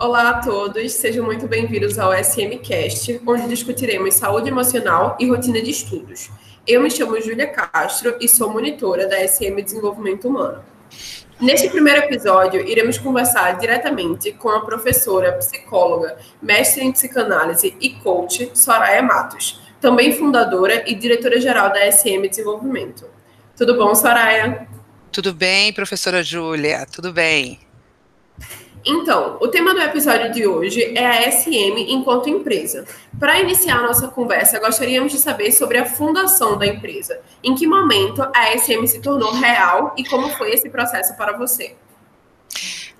Olá a todos, sejam muito bem-vindos ao SMcast, onde discutiremos saúde emocional e rotina de estudos. Eu me chamo Júlia Castro e sou monitora da SM Desenvolvimento Humano. Neste primeiro episódio, iremos conversar diretamente com a professora, psicóloga, mestre em psicanálise e coach Soraya Matos, também fundadora e diretora-geral da SM Desenvolvimento. Tudo bom, Soraya? Tudo bem, professora Júlia, tudo bem. Então, o tema do episódio de hoje é a SM enquanto empresa. Para iniciar nossa conversa, gostaríamos de saber sobre a fundação da empresa. Em que momento a SM se tornou real e como foi esse processo para você?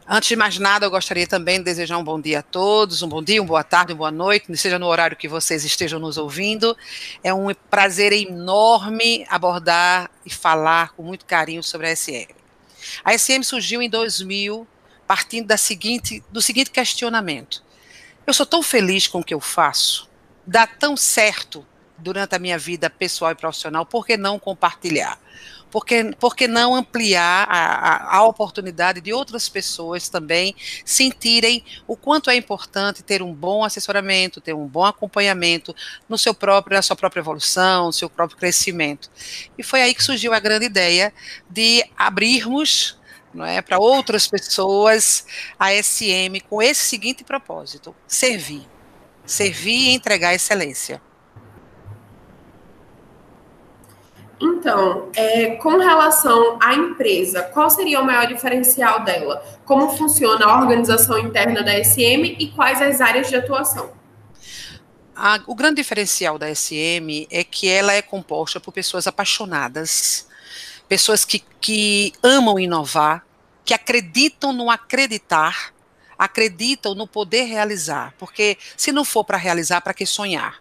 Antes de mais nada, eu gostaria também de desejar um bom dia a todos, um bom dia, uma boa tarde, uma boa noite, seja no horário que vocês estejam nos ouvindo. É um prazer enorme abordar e falar com muito carinho sobre a SM. A SM surgiu em 2000 partindo da seguinte, do seguinte questionamento: eu sou tão feliz com o que eu faço, dá tão certo durante a minha vida pessoal e profissional, por que não compartilhar? Por que, por que não ampliar a, a, a, oportunidade de outras pessoas também sentirem o quanto é importante ter um bom assessoramento, ter um bom acompanhamento no seu próprio, na sua própria evolução, no seu próprio crescimento. E foi aí que surgiu a grande ideia de abrirmos não é, para outras pessoas a SM com esse seguinte propósito: servir, servir e entregar excelência. Então, é, com relação à empresa, qual seria o maior diferencial dela? Como funciona a organização interna da SM e quais as áreas de atuação? A, o grande diferencial da SM é que ela é composta por pessoas apaixonadas pessoas que, que amam inovar, que acreditam no acreditar, acreditam no poder realizar, porque se não for para realizar, para que sonhar?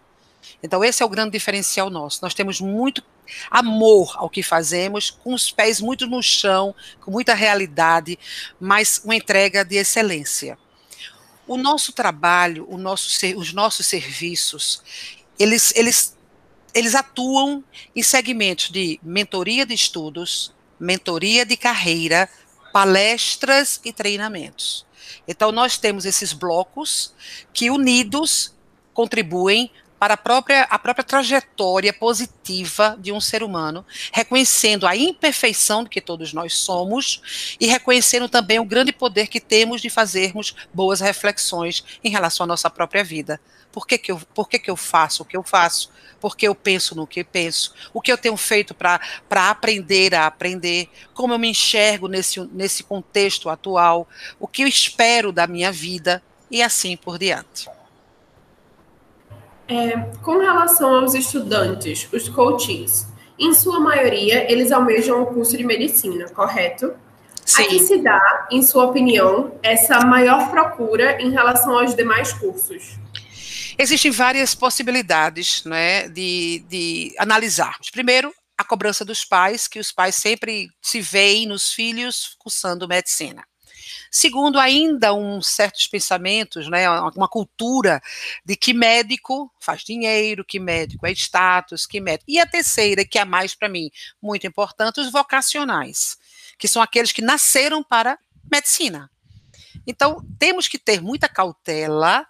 Então, esse é o grande diferencial nosso. Nós temos muito amor ao que fazemos, com os pés muito no chão, com muita realidade, mas uma entrega de excelência. O nosso trabalho, o nosso, os nossos serviços, eles, eles eles atuam em segmentos de mentoria de estudos, mentoria de carreira, palestras e treinamentos. Então, nós temos esses blocos que, unidos, contribuem para a própria, a própria trajetória positiva de um ser humano, reconhecendo a imperfeição que todos nós somos e reconhecendo também o grande poder que temos de fazermos boas reflexões em relação à nossa própria vida. Por que, que, eu, por que, que eu faço o que eu faço? Porque eu penso no que penso? O que eu tenho feito para aprender a aprender? Como eu me enxergo nesse, nesse contexto atual? O que eu espero da minha vida? E assim por diante. É, com relação aos estudantes, os coaches, em sua maioria, eles almejam o curso de medicina, correto? Sim. A que se dá, em sua opinião, essa maior procura em relação aos demais cursos? Existem várias possibilidades né, de, de analisarmos. Primeiro, a cobrança dos pais, que os pais sempre se veem nos filhos cursando medicina. Segundo, ainda um certos pensamentos, né, uma cultura de que médico faz dinheiro, que médico é status, que médico. E a terceira, que é mais para mim muito importante, os vocacionais, que são aqueles que nasceram para medicina. Então, temos que ter muita cautela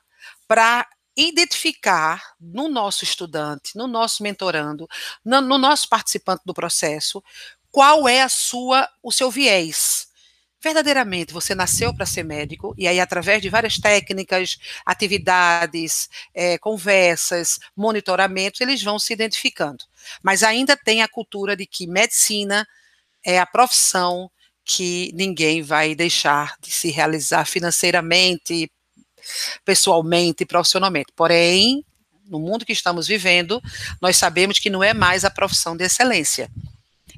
para identificar no nosso estudante, no nosso mentorando, no, no nosso participante do processo, qual é a sua, o seu viés. Verdadeiramente, você nasceu para ser médico, e aí, através de várias técnicas, atividades, é, conversas, monitoramentos, eles vão se identificando. Mas ainda tem a cultura de que medicina é a profissão que ninguém vai deixar de se realizar financeiramente, pessoalmente e profissionalmente. Porém, no mundo que estamos vivendo, nós sabemos que não é mais a profissão de excelência.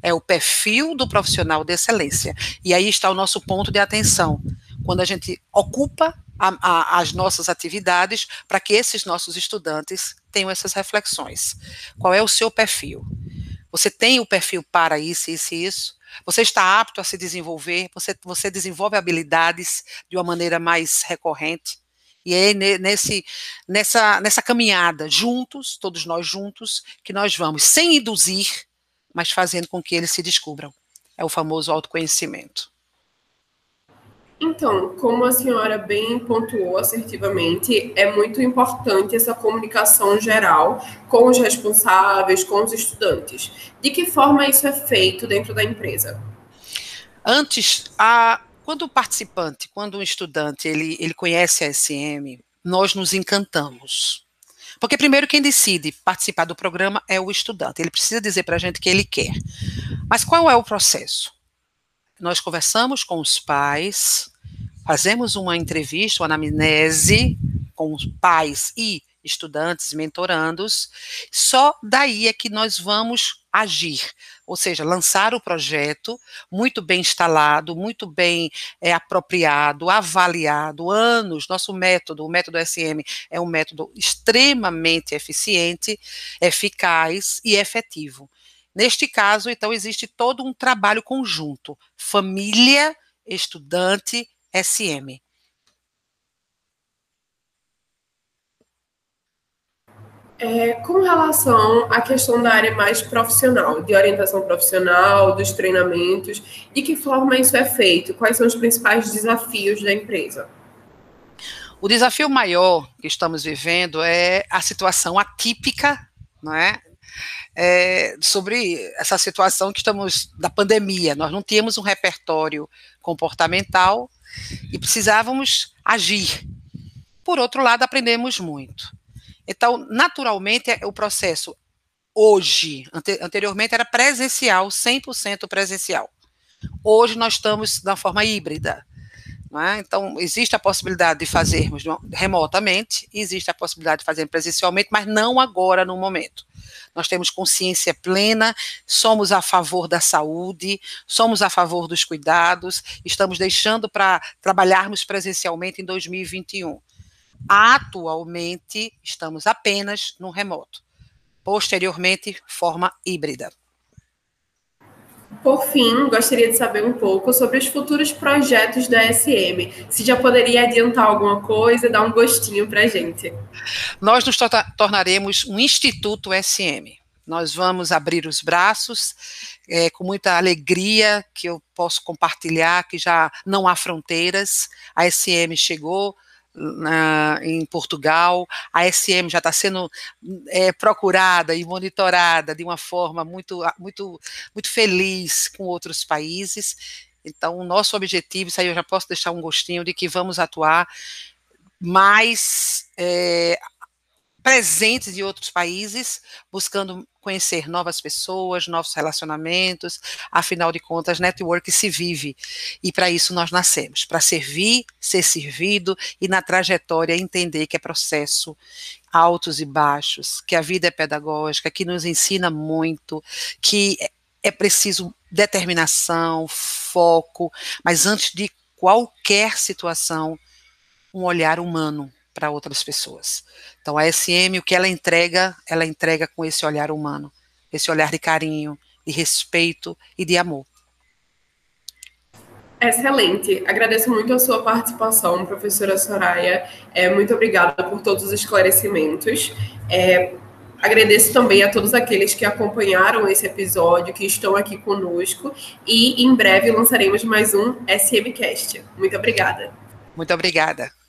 É o perfil do profissional de excelência. E aí está o nosso ponto de atenção. Quando a gente ocupa a, a, as nossas atividades para que esses nossos estudantes tenham essas reflexões. Qual é o seu perfil? Você tem o perfil para isso, isso e isso? Você está apto a se desenvolver? Você, você desenvolve habilidades de uma maneira mais recorrente? E é nesse, nessa, nessa caminhada, juntos, todos nós juntos, que nós vamos, sem induzir, mas fazendo com que eles se descubram. É o famoso autoconhecimento. Então, como a senhora bem pontuou assertivamente, é muito importante essa comunicação geral com os responsáveis, com os estudantes. De que forma isso é feito dentro da empresa? Antes, a, quando o participante, quando o estudante, ele, ele conhece a SM, nós nos encantamos. Porque primeiro quem decide participar do programa é o estudante. Ele precisa dizer para a gente que ele quer. Mas qual é o processo? Nós conversamos com os pais, fazemos uma entrevista, uma anamnese com os pais e estudantes, mentorandos, só daí é que nós vamos agir, ou seja, lançar o projeto muito bem instalado, muito bem é, apropriado, avaliado, anos, nosso método, o método SM é um método extremamente eficiente, eficaz e efetivo. Neste caso, então, existe todo um trabalho conjunto, família, estudante, SM. É, com relação à questão da área mais profissional, de orientação profissional, dos treinamentos, de que forma isso é feito? Quais são os principais desafios da empresa? O desafio maior que estamos vivendo é a situação atípica, não é? é? sobre essa situação que estamos da pandemia. Nós não tínhamos um repertório comportamental e precisávamos agir. Por outro lado, aprendemos muito. Então, naturalmente, é o processo hoje, ante, anteriormente era presencial, 100% presencial. Hoje nós estamos na forma híbrida. É? Então, existe a possibilidade de fazermos remotamente, existe a possibilidade de fazer presencialmente, mas não agora, no momento. Nós temos consciência plena, somos a favor da saúde, somos a favor dos cuidados, estamos deixando para trabalharmos presencialmente em 2021. Atualmente, estamos apenas no remoto. Posteriormente, forma híbrida. Por fim, gostaria de saber um pouco sobre os futuros projetos da SM. Se já poderia adiantar alguma coisa, dar um gostinho para a gente. Nós nos tornaremos um Instituto SM. Nós vamos abrir os braços é, com muita alegria que eu posso compartilhar que já não há fronteiras. A SM chegou, na, em Portugal, a SM já está sendo é, procurada e monitorada de uma forma muito, muito, muito feliz com outros países. Então, o nosso objetivo, isso aí eu já posso deixar um gostinho de que vamos atuar mais é, presentes em outros países, buscando conhecer novas pessoas, novos relacionamentos. Afinal de contas, network se vive. E para isso nós nascemos para servir, ser servido e na trajetória entender que é processo altos e baixos, que a vida é pedagógica, que nos ensina muito, que é preciso determinação, foco, mas antes de qualquer situação, um olhar humano para outras pessoas. Então a SM, o que ela entrega, ela entrega com esse olhar humano, esse olhar de carinho, de respeito e de amor. Excelente. Agradeço muito a sua participação, professora Soraya. É, muito obrigada por todos os esclarecimentos. É, agradeço também a todos aqueles que acompanharam esse episódio, que estão aqui conosco. E em breve lançaremos mais um SMCast. Muito obrigada. Muito obrigada.